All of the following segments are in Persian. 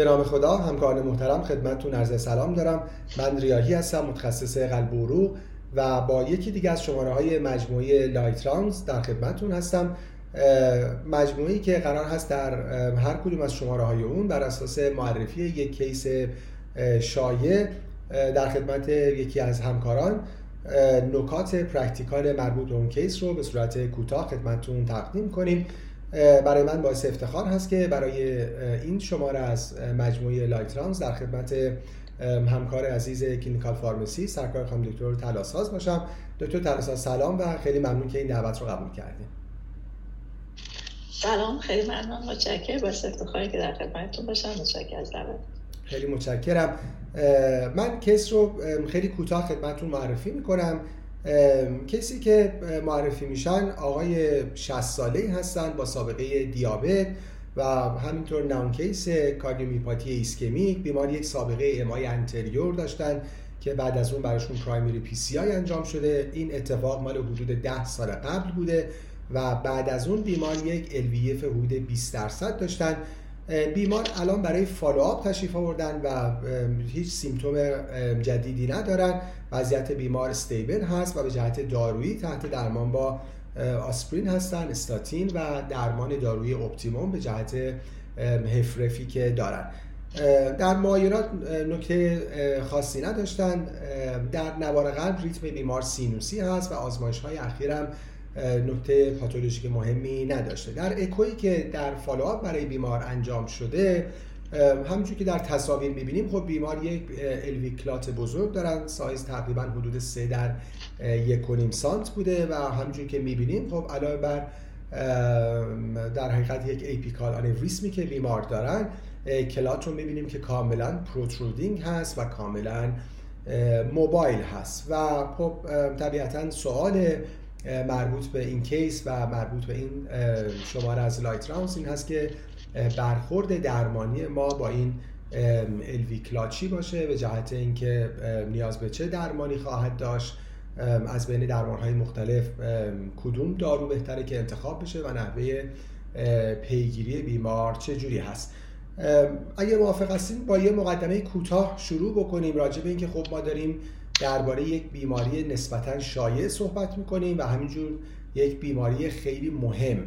به نام خدا همکاران محترم خدمتتون عرض سلام دارم. من ریاحی هستم متخصص قلب و با یکی دیگه از شماره های مجموعه Light Rounds در خدمتتون هستم. مجموعی که قرار هست در هر کدوم از شماره های اون بر اساس معرفی یک case شایع در خدمت یکی از همکاران نکات practical مربوط به اون case رو به صورت کوتاه خدمتتون تقدیم کنیم. برای من باعث افتخار هست که برای این شماره از مجموعه Light Rounds در خدمت همکار عزیز clinical pharmacy سرکار خانم دکتر تلاساز باشم. دکتر تلاساز سلام و خیلی ممنون که این دعوت رو قبول کردیم سلام خیلی ممنون متشکرم. باعث افتخاری که در خدمتتون باشم. متشکرم از دعوت. خیلی متشکرم. من case رو خیلی کوتاه خدمتتون معرفی می‌کنم. کسی که معرفی میشن آقای 60 ساله هستند با سابقه دیابت و همینطور known case ischemic بیماری یک سابقه MI anterior داشتن که بعد از اون براشون primary PCI انجام شده. این اتفاق مال حدود 10 سال قبل بوده و بعد از اون بیمار یک LVF حدود 20 درصد داشتن. بیمار الان برای follow-up تشریف آوردن و هیچ symptom جدیدی ندارن. وضعیت بیمار stable هست و به جهت دارویی تحت درمان با آسپرین هستن استاتین و درمان دارویی optimum به جهت HFrEF ی که دارن. در معاینات نکته خاصی نداشتن. در نوار قلب ریتم بیمار سینوسی هست و آزمایش های اخیرم نکته پاتولوژیک مهمی نداشته. در اکویی که در follow-up برای بیمار انجام شده همونجور که در تصاویر می‌بینیم خب بیمار یک LV clot بزرگ دارن سایز تقریبا حدود 3 در یک و نیم سانت بوده و همونجور که می‌بینیم خب علاوه بر در حقیقت یک apical aneurysm ی که بیمار دارن clot رو می‌بینیم که کاملا protruding هست و کاملا mobile هست. و خب طبیعتا سوال مربوط به این case و مربوط به این شماره از لایت راونز این هست که برخورد درمانی ما با این الوی کلاچی باشه به جهت اینکه نیاز به چه درمانی خواهد داشت. از بین درمان های مختلف کدوم دارو بهتره که انتخاب بشه و نحوه پیگیری بیمار چه جوری هست. اگر موافق هستیم با یه مقدمه کوتاه شروع بکنیم راجع به اینکه خب ما داریم درباره یک بیماری نسبتا شایع صحبت می‌کنیم و همینجور یک بیماری خیلی مهم.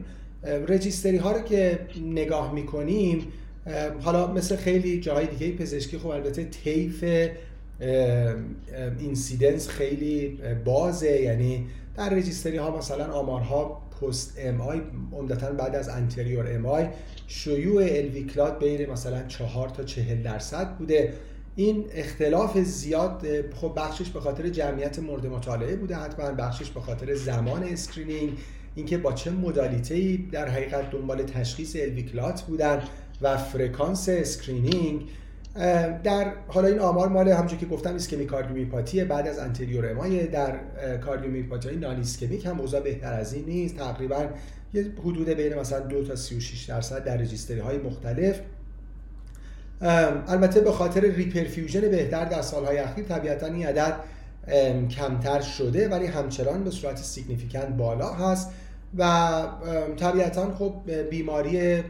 registry ها رو که نگاه می‌کنیم حالا مثل خیلی جاهای دیگه پزشکی خب البته طیف incidence خیلی بازه. یعنی در registry ها مثلا آمارها post MI عمدتا بعد از anterior MI شیوع LV clot بین مثلا 4 تا 40 درصد بوده. این اختلاف زیاد خب بخشیش به خاطر جمعیت مورد مطالعه بوده حتما بخشیش به خاطر زمان screening اینکه با چه modality در حقیقت دنبال تشخیص LV clot بودن و فرکانس screening. در حالا این آمار مال همونجوری که گفتم ischemic cardiomyopathy بعد از anterior MI در cardiomyopathy non-ischemic هم اوضاع بهتر از این نیست. تقریبا یه حدود بین مثلا 2 تا 36 درصد در registry های مختلف. البته به خاطر reperfusion بهتر در سالهای اخیر طبیعتا این عدد کمتر شده ولی همچنان به صورت significant بالا هست و طبیعتا خب بیماری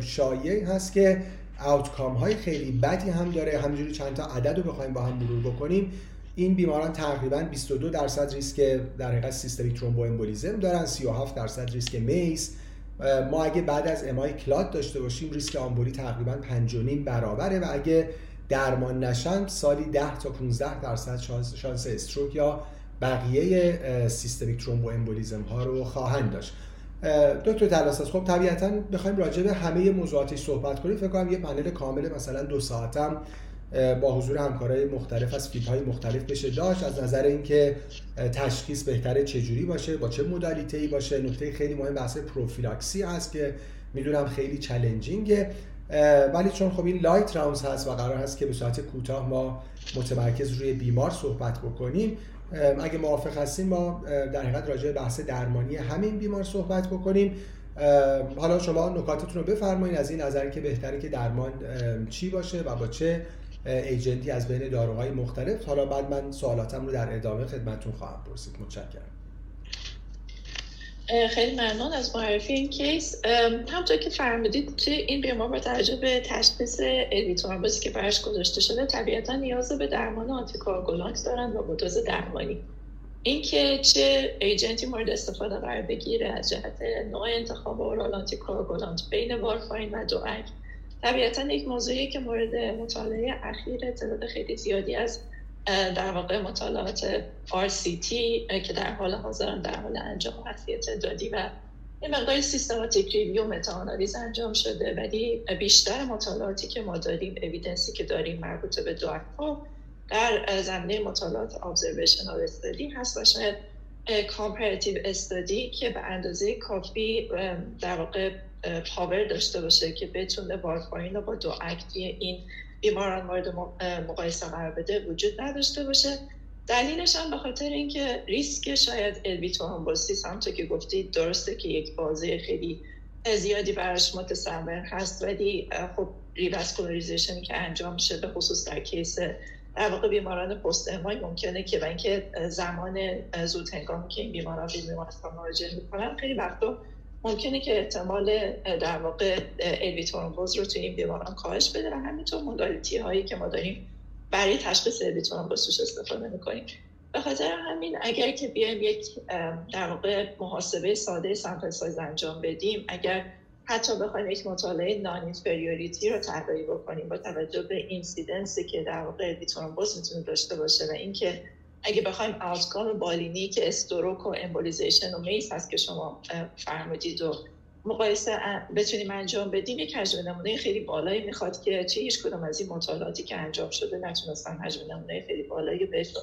شایع هست که outcome های خیلی بدی هم داره. همینجوری چند تا عدد رو بخوایم با هم مرور بکنیم. این بیماران تقریبا 22 درصد ریسک در حقیقت systemic thromboembolism دارن 37 درصد ریسک MACE ما اگه بعد از MI clot داشته باشیم ریسک آمبولی تقریبا 5.5 برابره و اگه درمان نشن سالی 10 تا 15 درصد شانس, شانس stroke یا بقیه systemic thromboembolism ها رو خواهند داشت. دکتر تلاساس خب طبیعتا بخوایم راجع به همه موضوعاتش صحبت کنیم. فکر کنم یه پنل کامل مثلا دو ساعتم با حضور همکارای مختلف از field های مختلف بشه داشت. از نظر اینکه تشخیص بهتره چجوری باشه با چه مدالیته ای باشه. نکته خیلی مهم بحث پروفیلاکسی هست که می‌دونم خیلی چالنجینگه. ولی چون خب این لایت راونز هست و قرار هست که به صورت کوتاه ما متمرکز روی بیمار صحبت بکنیم اگه موافق هستیم ما در حقیقت راجع بحث درمانی همین بیمار صحبت بکنیم. حالا شما نکاتتون رو بفرمایید از این نظر که بهتره که درمان چی باشه و با چه agent ی از بین داروهای مختلف. حالا بعد من سوالاتم رو در ادامه خدمتتون خواهم پرسید. متشکرم. خیلی ممنون از معرفی این case. همونطور که فرمودید توی این بیمار با توجه به تشخیص LV thrombosis ی که براش گذاشته شده طبیعتا نیاز به درمان anticoagulant دارن و با دوز درمانی. اینکه چه agent ی مورد استفاده قرار بگیره از جهت نوع انتخاب oral anticoagulant بین وارفارین و DOAC طبیعتا یک موضوعی که مورد مطالعه اخیر تعداد خیلی زیادی از در واقع مطالعات RCT که در حال حاضر در حال انجام هست یه تعدادی و این مقدار systematic review meta انجام شده. ولی بیشتر مطالعاتی که ما داریم evidence ی که داریم مربوط به دو در زمینه مطالعات observational study هست و شاید comparative study ای که به اندازه کافی در واقع power داشته باشه که بتونه وارفارین رو با DOAC توی این بیماران مورد مقایسه قرار بده وجود نداشته باشه. دلیلش هم به خاطر اینکه ریسک شاید LV thrombosis همونطور که گفتید درسته که یک بازه خیلی زیادی براش متصور هست ولی خب revascularization ی که انجام شده خصوص در case در واقع بیماران post MI ممکنه که و اینکه زمان زود هنگامی که این بیماران به بیمارستان مراجعه می‌کنن خیلی وقتا ممکنه که احتمال در واقع LV ترومبوز رو توی این بیماران کاهش بده و همینطور modality هایی که ما داریم برای تشخیص LV ترومبوز توش استفاده می‌کنیم. به خاطر همین اگر که بیایم یک در واقع محاسبه ساده sample size انجام بدیم اگر حتی بخوایم یک مطالعه non-inferiority رو طراحی بکنیم با توجه به incidence ی که در واقع LV ترومبوز می‌تونه داشته باشه و اینکه اگه بخوایم outcome بالینی که stroke و embolization و MACE هست که شما فرمودید و مقایسه بتونیم انجام بدیم یک حجم نمونه خیلی بالایی می‌خواد که چه هیچ کدوم از این مطالعاتی که انجام شده نتونستن حجم نمونه خیلی بالایی بهش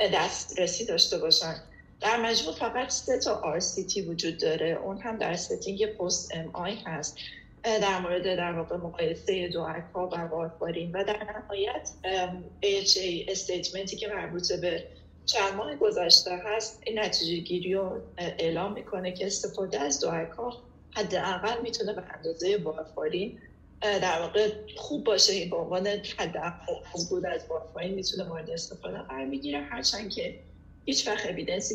دسترسی داشته باشن. در مجموع فقط سه تا RCT وجود داره. اون هم در setting post MI هست. در مورد در واقع مقایسه DOAC ها و وارفارین و در نهایت AHA statement ی که مربوط به چند ماه گذشته هست این نتیجه گیری رو اعلام می‌کنه که استفاده از DOAC ها حداقل می‌تونه به اندازه وارفارین در واقع خوب باشه. این به عنوان حداقل از بود از وارفارین می‌تونه مورد استفاده قرار می‌گیره هرچند که هیچ وقت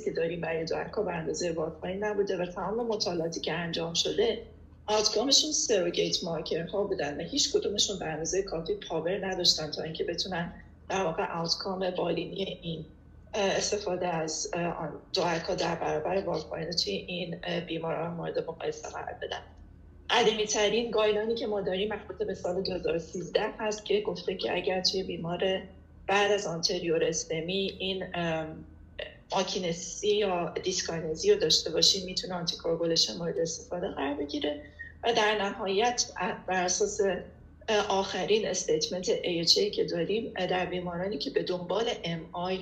که داریم برای DOAC ها به اندازه وارفارین نبوده و تمام مطالعاتی که انجام شده outcome شون surrogate marker ها بودن و هیچ کدومشون به اندازه کافی power نداشتن تا اینکه بتونن در واقع outcome بالینی این استفاده از DOAC ها در برابر وارفارین توی این بیماران مورد مقایسه قرار بدن. قدیمی ترین guideline ی که ما داریم مربوط به سال 2013 هست که گفته که اگر توی بیمار بعد از anterior STEMI این akinesia یا dyskinesia رو داشته باشیم می‌تونه anticoagulation مورد استفاده قرار بگیره. و در نهایت بر اساس آخرین statement AHA که داریم در بیمارانی که به دنبال MI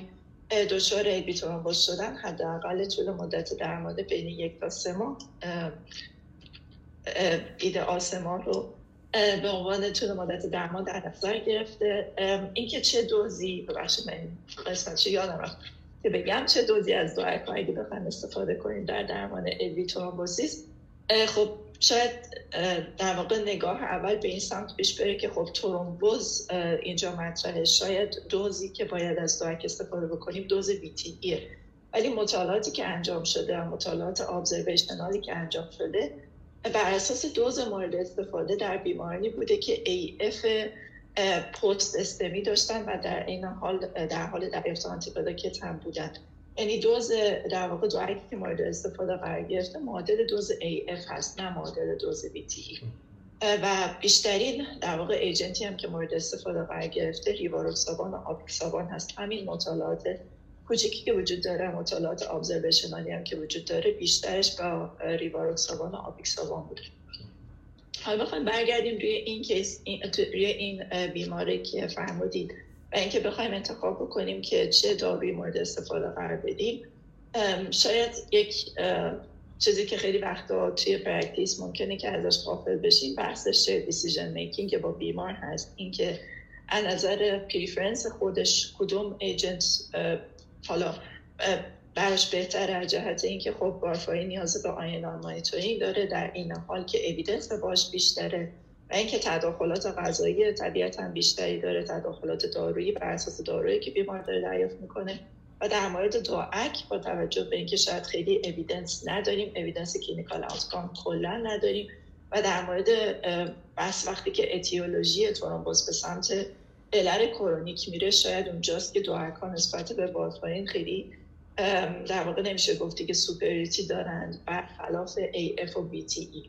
دچار LV ترومبوز شدن حداقل طول مدت درمان بین یک تا سه ماه ایده سه رو به عنوان طول مدت درمان در نظر گرفته. اینکه چه دوزی ببخشید من قسمت یادم رفت که بگم چه دوزی از DOAC اگه بخوایم استفاده کنیم در درمان LV thrombosis خب شاید در واقع نگاه اول به این سمت پیش بره که خب ترومبوز اینجا مطرحه. شاید دوزی که باید از دو استفاده بکنیم دوز ایه ولی مطالعاتی که انجام شده و مطالعات ابزرویشنالی که انجام شده بر اساس دوز مورد استفاده در بیمارانی بوده که AF پست استمی داشتن و در این حال در حال دریافت آنتیبیوتیک هم بودن. یعنی دوز در واقع دو که مورد استفاده قرار گرفته معادل دوز AF هست نه معادل دوز BTE و بیشترین در واقع ایجنتی هم که مورد استفاده قرار گرفته ریواروکسابان و آپیکسابان هست. همین مطالعات کوچیکی که وجود داره مطالعات ابزرویشنالی هم که وجود داره بیشترش با ریواروکسابان و آپیکسابان بوده حالا بخوایم برگردیم روی این کیس این، روی این بیماری که فرمودید. اینکه بخوایم انتخاب بکنیم که چه داروی مورد استفاده قرار بدیم شاید یک چیزی که خیلی وقتا توی practice ممکنه که ازش غافل بشیم بحث shared decision making که با بیمار هست. اینکه از نظر preference خودش کدوم agent حالا براش بهتر از جهت اینکه خب وارفارین نیاز به INR monitoring داره در عین حال که evidence براش بیشتره. و اینکه تداخلات غذایی طبیعتا بیشتری داره تداخلات دارویی بر اساس دارویی که بیمار داره دریافت می‌کنه. و در مورد DOAC با توجه به اینکه شاید خیلی evidence نداریم evidence clinical outcome کلا نداریم. و در مورد بس وقتی که etiology ترومبوز به سمت علل chronic میره شاید اونجاست که DOAC ها نسبت به وارفارین خیلی در واقع نمیشه گفتی که superiority دارند برخلاف AF و VTE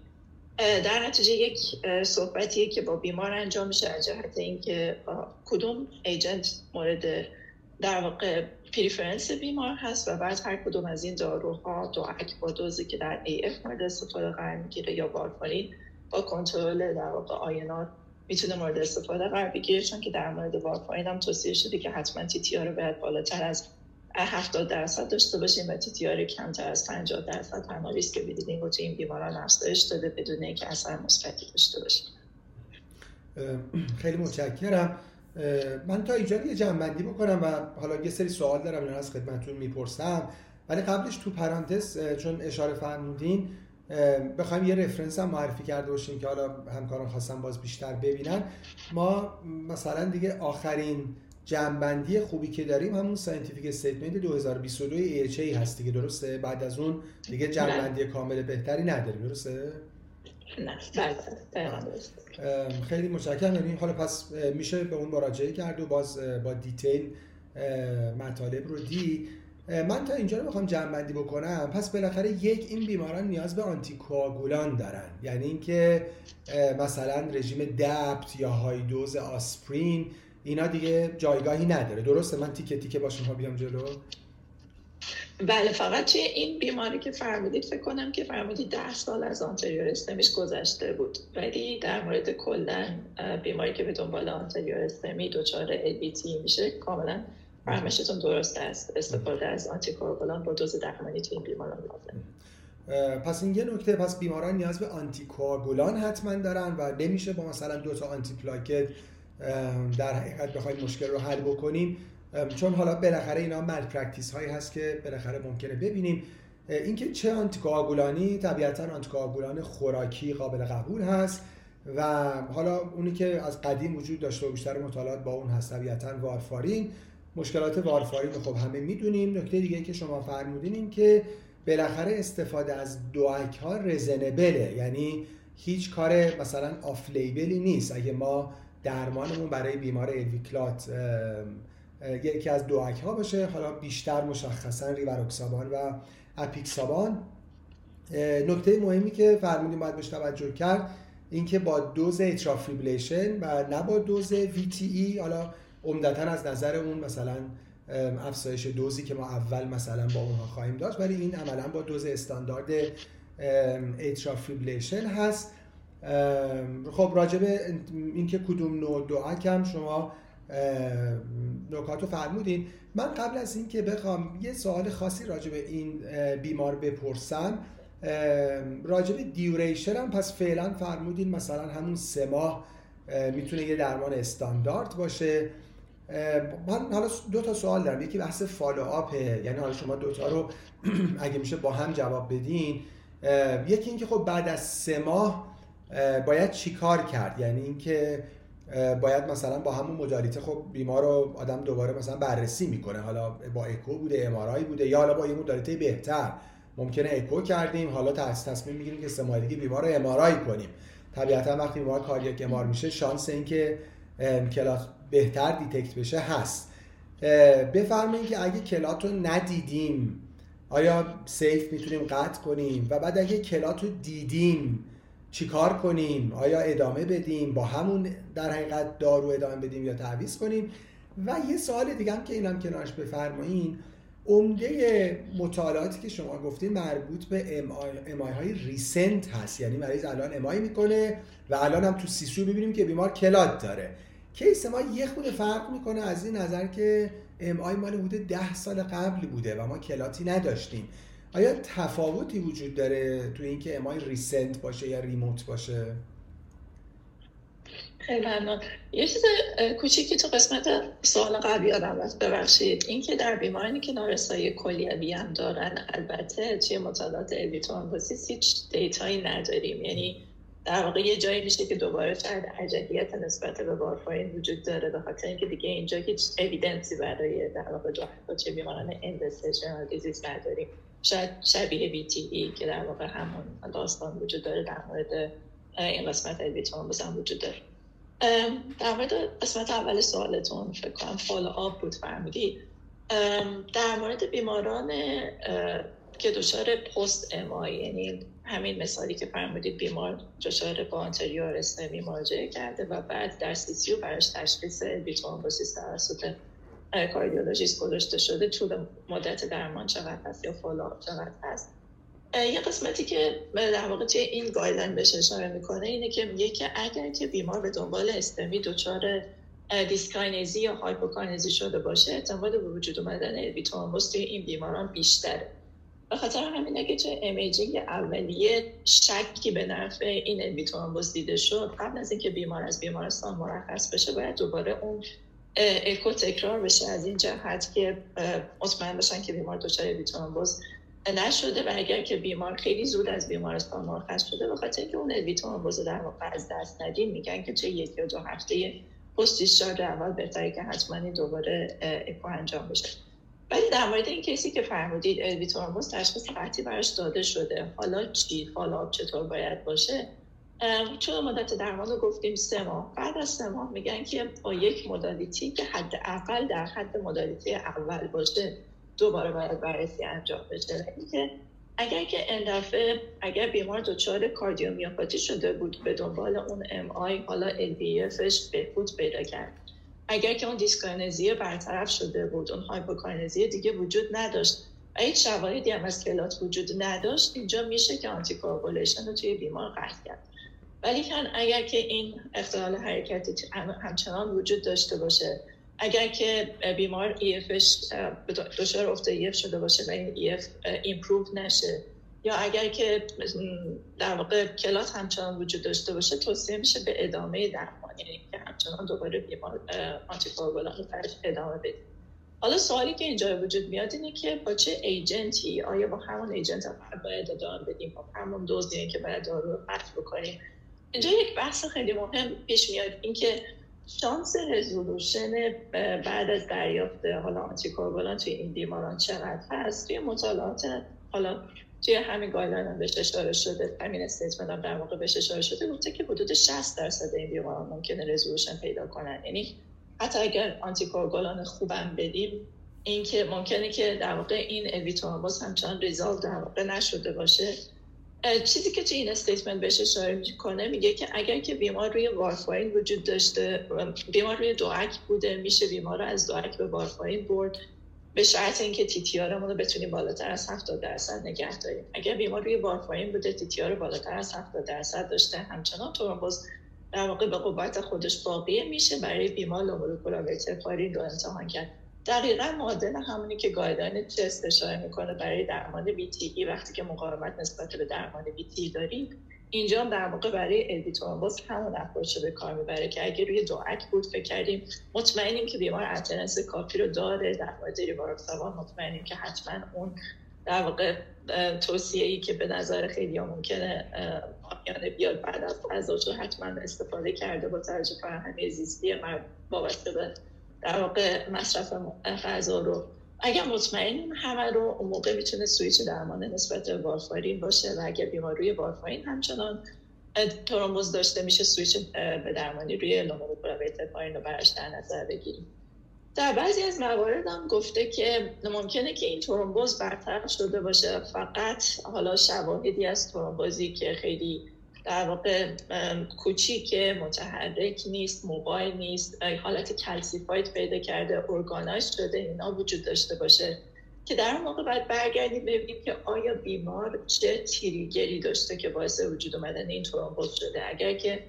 در نتیجه یک صحبتیه که با بیمار انجام میشه از جهت اینکه کدوم agent مورد در واقع preference بیمار هست و بعد هر کدوم از این داروها DOAC با دوزی که در AF مورد استفاده قرار می‌گیره یا وارفارین با کنترل در واقع INR می‌تونه مورد استفاده قرار بگیره چون که در مورد وارفارین هم توصیه شده که حتما TTR رو باید بالاتر از 70 درصد داشته باشیم و TTR کمتر از 50 درصد تنها ریسک bleeding رو تو این بیماران افزایش داده بدون اینکه اثر مثبتی داشته باشه خیلی متشکرم. من تا اینجا یه جمع‌بندی بکنم و حالا یه سری سوال دارم اینا از خدمتتون می‌پرسم. ولی قبلش تو پرانتز چون اشاره فرمودین بخوایم یه reference هم معرفی کرده باشیم که حالا همکاران خواستم باز بیشتر ببینن. ما مثلا دیگه آخرین جمع‌بندی خوبی که داریم همون scientific statement 2022 AHA هست دیگه درسته؟ بعد از اون دیگه جمع‌بندی کامل بهتری نداریم درسته؟ خیلی متشکرم. یعنی حالا پس میشه به اون مراجعه کرد و باز با دیتیل مطالب رو دی من تا اینجا رو می‌خوام جمع بکنم. پس بالاخره یک این بیماران نیاز به آنتی دارن. یعنی اینکه مثلا رژیم دپت یا های دوز آسپرین اینا دیگه جایگاهی نداره. درسته؟ من تیکه تیکه با شما بیام جلو. بله فقط چه این بیماری که فرمودید فکر کنم که فرمودید ده سال از آنتریور استمیش گذشته بود. ولی در مورد کلا بیماری که به دنبال anterior STEMI دچار LVT میشه کاملا فرمایشتون درست است. استفاده از آنتیکواگولان با دوز درمانی تو این بیماران لازم پس این یه نکته پس بیماران نیاز به آنتیکواگولان حتما دارن و نمیشه با مثلا دو تا antiplatelet در حقیقت بخوایم مشکل رو حل بکنیم. چون حالا بالاخره اینا malpractice هایی هست که بالاخره ممکنه ببینیم. اینکه چه آنتیکواگولانی طبیعتا آنتیکواگولان خوراکی قابل قبول هست و حالا اونی که از قدیم وجود داشته و بیشتر مطالعات با اون هست طبیعتا وارفارین. مشکلات وارفارین رو خب همه می‌دونیم. نکته دیگه که شما فرمودین این که بالاخره استفاده از دوک ها رزنبله یعنی هیچ کار مثلا آف لیبلی نیست. اگه ما درمانمون برای بیمار الویکلات یکی از دوک ها باشه. حالا بیشتر مشخصا ریواروکسابان و اپیکسابان. نکته مهمی که فرمودیم باید بهش توجه کرد اینکه با دوز atrial fibrillation و نه با دوز VTE حالا عمدتا از نظر اون مثلا افزایش دوزی که ما اول مثلا با اونها خواهیم داشت ولی این عملا با دوز استاندارد atrial fibrillation هست. خب راجب اینکه کدوم نوع DOAC هم شما نکات رو فرمودین. من قبل از اینکه بخوام یه سوال خاصی راجب این بیمار بپرسم راجب دیوریشن هم پس فعلا فرمودین مثلا همون سه ماه می‌تونه یه درمان استاندارد باشه. من حالا دو تا سوال دارم. یکی بحث فالو آپه یعنی حالا شما دوتا رو اگه میشه با هم جواب بدین. یکی اینکه خب بعد از سه ماه باید چیکار کرد؟ یعنی اینکه باید مثلا با همون مدالیته خب بیمار رو آدم دوباره مثلا بررسی می‌کنه. حالا با اکو بوده امارای بوده یا حالا با یه مدالیته بهتر. ممکنه اکو کردیم حالا تصمیم می‌گیریم که دیگه بیمار رو MRI کنیم. طبیعتا وقتی بیمار cardiac MR میشه شانس اینکه clot بهتر detect بشه هست. بفرمایید که اگه clot رو ندیدیم آیا safe می‌تونیم قطع کنیم؟ و بعد اگه clot رو دیدیم چیکار کنیم؟ آیا ادامه بدیم؟ با همون در حقیقت دارو ادامه بدیم یا تعویض کنیم؟ و یه سوال دیگه هم که اینم کنارش بفرمایین عمده مطالعاتی که شما گفتین مربوط به MI های recent هست. یعنی مریض الان MI می‌کنه و الان هم تو CCU ببینیم که بیمار clot داره. case ما یه خورده فرق می‌کنه از این نظر که MI مال بوده ده سال قبل بوده و ما clot ی نداشتیم. آیا تفاوتی وجود داره تو اینکه MI recent باشه یا remote باشه؟ خیلی ممنون. یه چیز کوچیکی تو قسمت سوال قبلی آدم رفت ببخشید. اینکه در بیمارانی که نارسایی کلیوی هم دارن البته توی مطالعات الویتوان هیچ دیتایی نداریم. یعنی در واقع یه جایی میشه که دوباره شاید عجلیت نسبت به وارفارین وجود داره به خاطر اینکه دیگه اینجا هیچ اویدنسی برای در واقع چه بیماران اندستیشنال دیزیز نداریم. شاید شبیه بی تی ای که در واقع همون داستان وجود داره در مورد این قسمت الویتون هم وجود داره. در مورد قسمت اول سوالتون فکر کنم follow up بود فرمودی در مورد بیماران که دچار post MI یعنی همین مثالی که فرمودید بیمار دچار با anterior STEMI مراجعه کرده و بعد در CCU براش تشخیص LV thrombosis توسط کاردیولوژیست گذاشته شده طول مدت درمان چقدر هست یا follow up چقدر هست. یه قسمتی که در واقع توی این guideline بهش اشاره می‌کنه اینه که میگه که اگر که بیمار به دنبال STEMI دچار dyskinesia یا hypokinesia شده باشه احتمال به وجود اومدن LV thrombus توی این بیماران بیشتره. به خاطر همینه که چه imaging اولیه شکی به نفع این LV thrombus دیده شد. قبل از اینکه بیمار از بیمارستان مرخص بشه باید دوباره اون اکو تکرار بشه از این جهت که مطمئن بشن که بیمار دچار الویترومبوس نشده و اگر که بیمار خیلی زود از بیمارستان مرخص شده به خاطر اینکه اون الویترومبوس در واقع از دست ندین میگن که چه یک یا دو هفته پست اول بهتره که حتما دوباره اکو انجام بشه. ولی در مورد این کسی که فرمودید الویتورموس تشخیص قطعی براش داده شده حالا چی؟ حالا چطور باید باشه؟ چون مدت درمان رو گفتیم سه ماه. بعد از سه ماه میگن که با یک مدالیتی که حد اول در حد مدالیتی اول باشه دوباره باید بررسی انجام بشه. که اگر که این دفعه اگر بیمار دچار کاردیومیوپاتی شده بود به دنبال اون MI حالا LVEF ش بهبود پیدا کرد. اگر که اون dyskinesia برطرف شده بود اون hypokinesia دیگه وجود نداشت. و هیچ شواهدی هم از clot وجود نداشت. اینجا میشه که anticoagulation رو توی بیمار قطع کرد. ولی کن اگر که این اختلال حرکتی همچنان وجود داشته باشه اگر که بیمار EF ش دچار افت EF شده باشه و این EF improve نشه یا اگر که در واقع clot همچنان وجود داشته باشه توصیه میشه به ادامه درمان. یعنی که همچنان دوباره بیمار آنتی‌کوآگولان رو ادامه بدیم. حالا سوالی که اینجا وجود میاد اینه که با چه agent ی آیا با همون agent باید ادامه بدیم؟ با همون دوزی که باید دارو رو قطع بکنیم. اینجا یک بحث خیلی مهم پیش میاد اینکه شانس resolution بعد از دریافت حالا آنتی‌کوآگولان توی این بیماران چقدر هست؟ توی مطالعات حالا توی همین guideline هم بهش اشاره شده همین statement هم در واقع بهش اشاره شده گفته که حدود 60 درصد این بیماران ممکنه resolution پیدا کنن. یعنی حتی اگر آنتی‌کوآگولان خوبم بدیم اینکه ممکنه که در واقع این LV thrombus همچنان resolve در واقع نشده باشه. چیزی که توی این statement بهش اشاره می‌کنه میگه که اگر که بیمار روی وارفارین وجود داشته بیمار روی DOAC بوده میشه بیمار رو از DOAC به وارفارین برد. به شرط اینکه TTR رو بتونیم بالاتر از 70 درصد نگه داریم. اگر بیمار روی وارفارین بوده TTR رو بالاتر از 70 درصد داشته. همچنان ترومبوز در واقع به قوت خودش باقیه میشه. برای بیمار low molecular heparin رو امتحان کرد. دقیقا معادل همونی که guideline CHEST اشاره می‌کنه برای درمان VTE وقتی که مقاومت نسبت به درمان VTE داریم اینجا در واقع برای LV thrombus همون approach به کار می‌بره که اگه روی DOAC بود فکر کردیم مطمئنیم که بیمار adherence کافی رو داره. در مورد ریواروکسابان مطمئنیم که حتما اون در واقع توصیه ای که به نظر خیلی ممکنه عامیانه بیاد بعد از غذا حتما استفاده کرده با توجه فراهم زیستی وابسته به در واقع مصرف غذا رو. اگر مطمئنیم همه رو اون موقع می‌تونه سویچ درمان نسبت به وارفارین باشه و اگر بیمار روی وارفارین همچنان ترومبوز داشته میشه سویچ به درمانی روی low molecular weight heparin رو براش در نظر بگیریم. در بعضی از موارد هم گفته که ممکنه که این ترومبوز برطرف شده باشه. فقط حالا شواهدی از ترومبوزی که خیلی در واقع کوچیک متحرک نیست mobile نیست. حالت calcified پیدا کرده organized شده اینا وجود داشته باشه. که در اون موقع باید برگردیم ببینیم که آیا بیمار چه trigger ی داشته که باعث وجود اومدن این ترومبوز شده. اگر که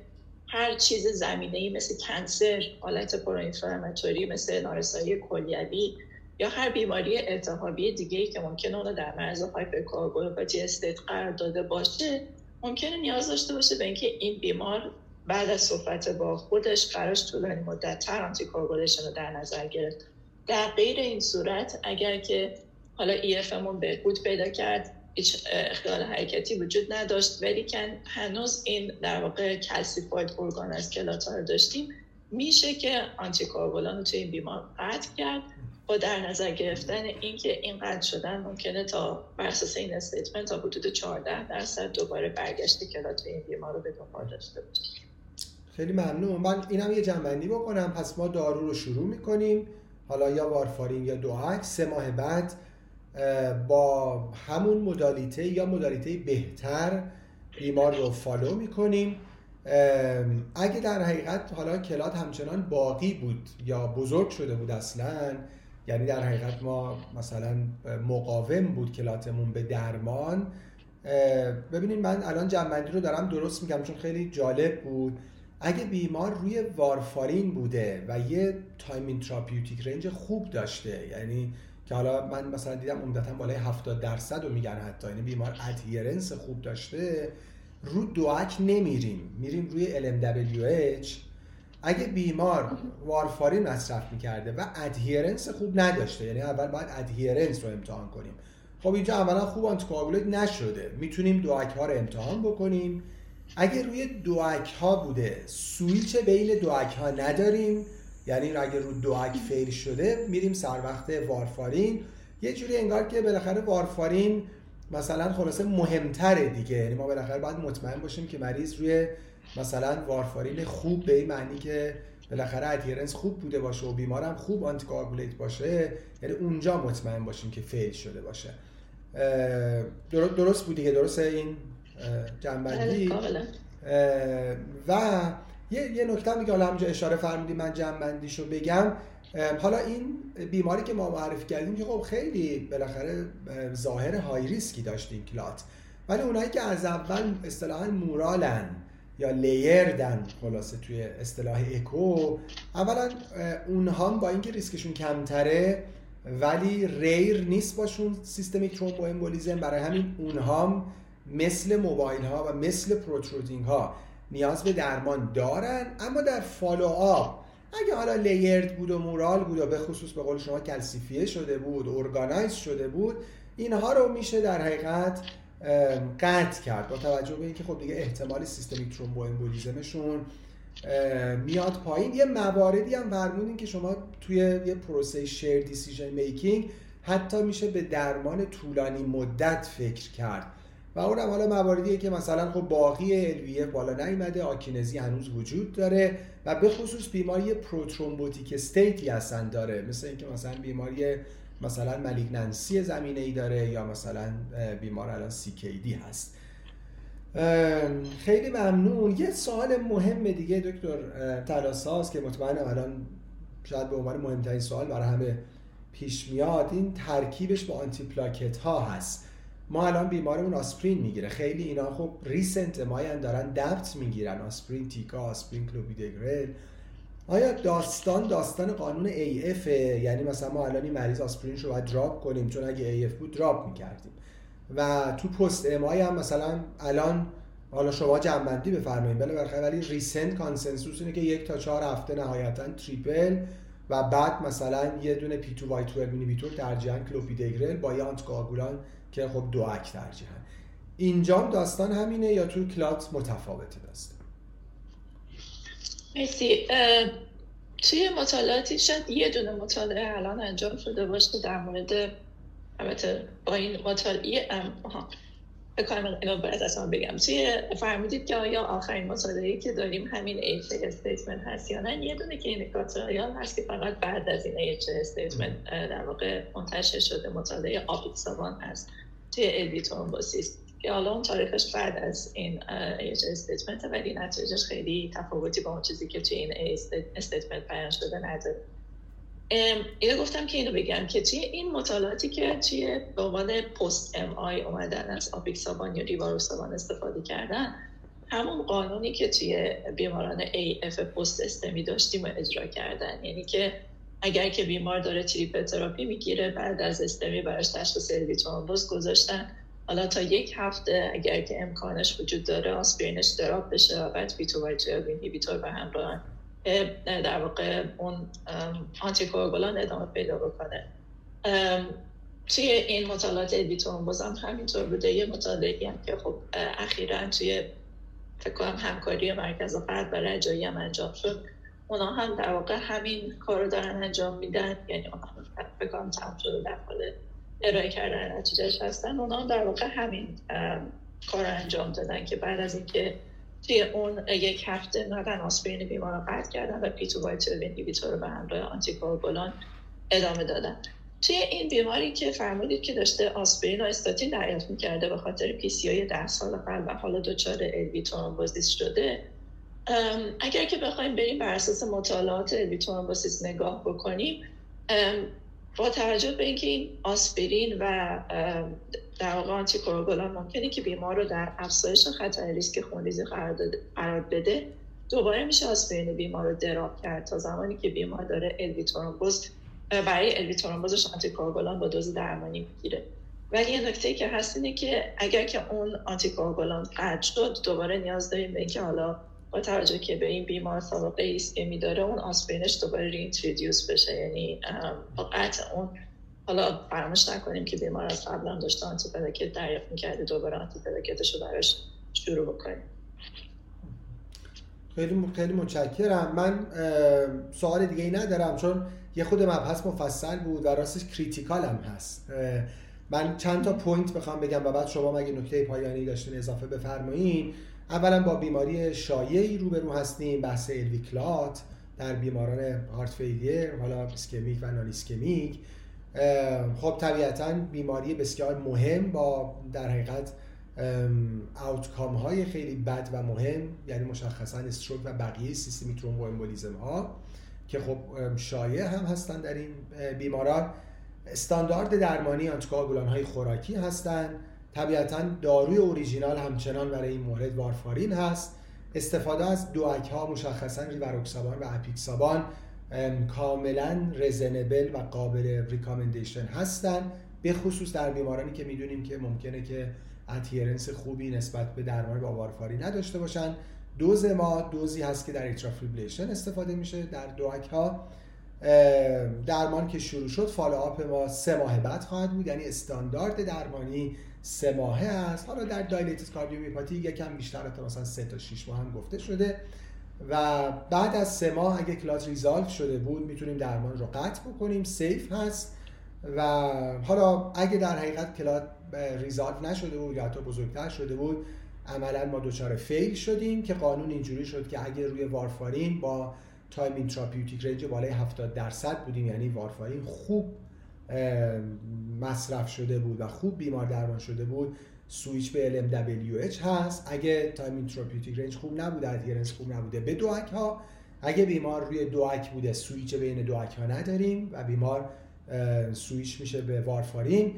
هر چیز زمینه مثل cancer حالت proinflammatory مثل نارسایی کلیوی یا هر بیماری التهابی دیگه ای که ممکنه اونو در معرض hypercoagulopathy state قرار داده باشه ممکنه نیاز داشته باشه به اینکه این بیمار بعد از صحبت با خودش قرارش طولانی مدت تر anticoagulation رو در نظر گرفت. در غیر این صورت اگر که حالا EFMون بهبود پیدا کرد هیچ اختلال حرکتی وجود نداشت. ولی هنوز این در واقع calcified organized clot رو داشتیم. میشه که آنتی‌کوآگولان رو توی این بیمار قطع کرد. با در نظر گرفتن اینکه این قطع شدن ممکنه تا بر اساس این statement تا حدود 14 درصد دوباره برگشت clot این بیمار رو به دنبال داشته باشه خیلی ممنون. من اینم یه جمع‌بندی بکنم. پس ما دارو رو شروع می‌کنیم. حالا یا وارفارین یا DOAC سه ماه بعد با همون modality یا modality بهتر بیمار رو follow می‌کنیم. اگه در حقیقت حالا clot همچنان باقی بود یا بزرگ شده بود اصلا یعنی در حقیقت ما مثلا مقاوم بود clot مون به درمان. ببینید من الان جمع‌بندی رو دارم درست میگم چون خیلی جالب بود. اگه بیمار روی وارفارین بوده و یه time in therapeutic range خوب داشته یعنی که حالا من مثلا دیدم عمدتا بالای 70 درصد رو میگن حتی یعنی بیمار adherence خوب داشته رو DOAC نمیریم. میریم روی LMWH اگه بیمار وارفارین مصرف می‌کرده و adherence خوب نداشته یعنی اول باید adherence رو امتحان کنیم. خب اینجا اولا خوب anticoagulate نشده. می‌تونیم DOAC ها رو امتحان بکنیم. اگه روی DOAC ها بوده سویچ بین DOAC ها نداریم یعنی اگه رو دوک فیل شده میریم سر وقت وارفارین. یه جوری انگار که بالاخره وارفارین مثلا خلاصه مهمتره دیگه. یعنی ما بالاخره باید مطمئن باشیم که مریض روی مثلا وارفارین خوب به این معنی که بالاخره ادیرنس خوب بوده باشه و بیمارم خوب آنتیکوآگولیت باشه یعنی اونجا مطمئن باشیم که فیل شده باشه. درست بود دیگه درسته این؟ جنبندی؟ بله، و یه, یه نکته میگه حالا همونجا اشاره فرمودی من جمع‌بندیشو بگم. حالا این بیماری که ما معرفی کردیم که خب خیلی بالاخره ظاهر high risk ی داشت این clot. ولی اونایی که از اول اصطلاحا mural ن یا layered ن خلاصه توی اصطلاح اکو اولا اونها با اینکه ریسکشون کمتره ولی rare نیست براشون systemic thromboembolism برای همین اونها مثل mobile ها و مثل protruding ها نیاز به درمان دارن. اما در follow up اگه حالا layered بود و mural بود و به خصوص به قول شما کلسیفیه شده بود organize شده بود اینها رو میشه در حقیقت قطع کرد با توجه به اینکه خب دیگه احتمال systemic thromboembolism شون میاد پایین. یه مواردی هم فرمودین که شما توی یه پروسه shared decision making حتی میشه به درمان طولانی مدت فکر کرد. و اونم حالا مواردیه که مثلا خب باقی LV یه بالا نیومده آکینزی هنوز وجود داره و به خصوص بیماری prothrombotic state ی هستن داره. مثل اینکه مثلا بیماری مثلا malignancy زمینه ای داره یا مثلا بیمار LVAD هست. خیلی ممنون. یه سوال مهم دیگه دکتر طلاساز که مطمئنم الان شاید به عنوان مهمترین سوال برای همه پیش میاد. این ترکیبش با آنتی پلاکت ها هست. ما الان بیمارمون آسپرین می‌گیره. خیلی اینا خب recent MI ن دارن DAPT می‌گیرن. آسپرین tica آسپرین کلوپیدوگرل آیا داستان داستان قانون AF یعنی مثلا ما الان این مریض آسپرینش رو باید drop کنیم؟ چون اگه AF بود drop می‌کردیم. و تو post MI هم مثلا الان حالا شما جمع‌بندی بفرمایید بله ولی recent consensus اینه که یک تا چهار هفته نهایتا triple و بعد مثلا یه دونه P2Y 12 inhibitor ترجیحاً کلوپیدوگرل با یه آنتیکواگولان که خب DOAC ترجیحاً. اینجام داستان همینه یا تو clot متفاوته داستان؟ مرسی. توی مطالعاتی شاید یه دونه مطالعه الان انجام شده باشه در مورد البته با این مطالعه بکنم اینو باید اصلا بگم. توی فرمودید که آیا آخرین مطالعه که داریم همین AHA statement هست یا نه یه دونه که ایندیکاتوریال هست که فقط بعد از این AHA statement در واقع منتشر شده مطالعه آپیکسابان هست توی LV thrombosis که حالا اون تاریخش بعد از این AHA statement ولی نتیجهش خیلی تفاوتی با اون چیزی که توی این statement بیان شده نداره. اینو گفتم که اینو بگم که توی این مطالعاتی که توی به عنوان post MI اومدن از آپیکسابان یا ریواروکسابان استفاده کردن همون قانونی که توی بیماران AF post STEMI داشتیم رو اجرا کردن. یعنی که اگر که بیمار داره triple therapy می‌گیره بعد از STEMI براش تشخیص LV ترومبوز گذاشتن. حالا تا یک هفته اگر که امکانش وجود داره آسپرینش drop بشه و بعد P2Y inhibitor به همراه در واقع اون آنتیکواگولان ادامه پیدا بکنه. توی این مطالعات ادیتور بازم همینطور بوده. یه مطالعه هم که خب اخیرا توی فکر کنم همکاری مرکز قلب رجایی هم انجام شد. اونا هم در واقع همین کار رو دارن انجام میدن. یعنی اونا هم فکر کنم تمام شده در حال ارائه کردن نتیجهش هستن. اونا در واقع همین کار انجام دادن که بعد از اینکه توی اون یک هفته ندن آسپرین بیمار رو قطع کردن و P2Y رو به همراه آنتیکواگولان ادامه دادن. توی این بیماری که فرمودید که داشته آسپرین و استاتین دریافت می‌کرده به خاطر PCI ده سال قبل و حالا دچار LV thrombosis شده اگر که بخوایم بریم بر اساس مطالعات LV نگاه بکنیم با توجه به اینکه این آسپرین و در واقع آنتیکورگولان ممکنه که بیمار رو در افزایش خطر ریسک خونریزی قرار بده دوباره میشه آسپرین بیمار رو دراب کرد تا زمانی که بیمار داره الوی ترومبوز برای الوی ترومبوزش آنتیکورگولان با دوز درمانی می‌گیره. ولی یه نکته که هست اینه که اگر که اون آنتیکورگولان قطع شد دوباره نیاز داریم به اینکه حالا با توجه که به این بیمار سابقه ایسکمی داره اون آسپرینش دوباره reintroduce بشه. یعنی با قطع اون حالا فراموش نکنیم که بیمار از قبل هم داشته آنتیپلاکت دریافت می‌کرده دوباره آنتیپلاکتش رو براش شروع بکنیم. خیلی خیلی متشکرم. من سوال دیگه ای ندارم چون یه خود مبحث مفصل بود و راستش critical هم هست. من چند تا point بخوام بگم و بعد شما اگه نکته پایانی داشتین اضافه بفرمایین. اولا با بیماری شایعی روبرو هستیم بحث LV clot در بیماران heart failure حالا ischemic و non-ischemic خب طبیعتا بیماری بسیار مهم با در حقیقت outcome های خیلی بد و مهم یعنی مشخصا stroke و بقیه systemic thromboembolism ها که خب شایع هم هستن در این بیماران. استاندارد درمانی آنتیکواگولان های خوراکی هستند طبیعتا داروی اوریجینال همچنان برای این مورد وارفارین هست. استفاده از DOAC ها مشخصا ریواروکسابان و اپیکسابان کاملا reasonable و قابل recommendation هستن به خصوص در بیمارانی که می‌دونیم که ممکنه که adherence خوبی نسبت به درمان با وارفارین نداشته باشن. دوز ما دوزی هست که در atrial fibrillation استفاده میشه در DOAC ها درمان که شروع شد follow-up ما سه ماه بعد خواهد بود یعنی استاندارد درمانی سه ماهه است. حالا در dilated cardiomyopathy یکم بیشتر تا مثلا سه تا 6 ماه هم گفته شده و بعد از سه ماه اگه clot resolve شده بود می‌تونیم درمان رو قطع بکنیم safe هست و حالا اگه در حقیقت clot resolve نشده بود یا حتی بزرگتر شده بود عملا ما دچار fail شدیم که قانون اینجوری شد که اگه روی وارفارین با time in therapeutic range بالای 70 درصد بودیم یعنی وارفارین خوب مصرف شده بود و خوب بیمار درمان شده بود سویچ به LMWH هست. اگه time in therapeutic range خوب نبوده adherence خوب نبوده به DOAC ها اگه بیمار روی DOAC بوده سویچ بین DOAC ها نداریم و بیمار سویچ میشه به وارفارین.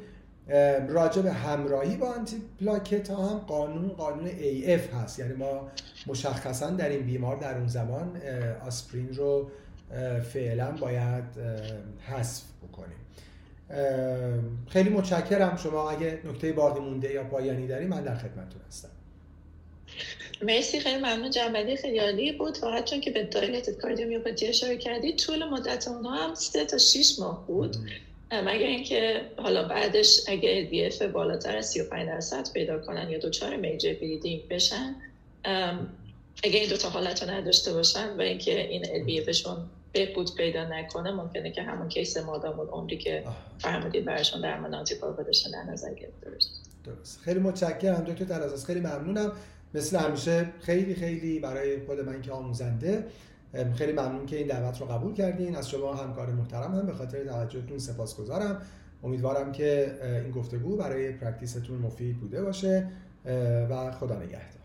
راجع به همراهی با آنتی پلاکت ها هم قانون قانون AF هست. یعنی ما مشخصا در این بیمار در اون زمان آسپرین رو فعلا باید حذف بکنیم. خیلی متشکرم شما. اگه نکته باقی مونده یا پایانی داری من در خدمتتون هستم. مرسی خیلی ممنون جنبندی خیلی عالی بود. فقط چون که به دایلتد کاردیومیوپاتی اشاره کردید طول مدت اونها هم 3 تا 6 ماه بود. مگر اینکه حالا بعدش اگه اف بالاتر از 35 درصد پیدا کنن یا دوچار میجر بلیدینگ بشن اگه این دو تا حالت رو نداشته باشن و اینکه این LVEF شون بهبود پیدا نکنه ممکنه که همون case مادام عمری که فرمودید براشون در anticoagulation در نظر گرفته درست. خیلی متشکرم دکتر ترازاس خیلی ممنونم. مثل همیشه خیلی خیلی برای خود من که آموزنده خیلی ممنون که این دعوت رو قبول کردین. از شما همکار محترم هم به خاطر توجهتون سپاسگزارم. امیدوارم که این گفتگو برای practice تون مفید بوده باشه و خدا نگهدار.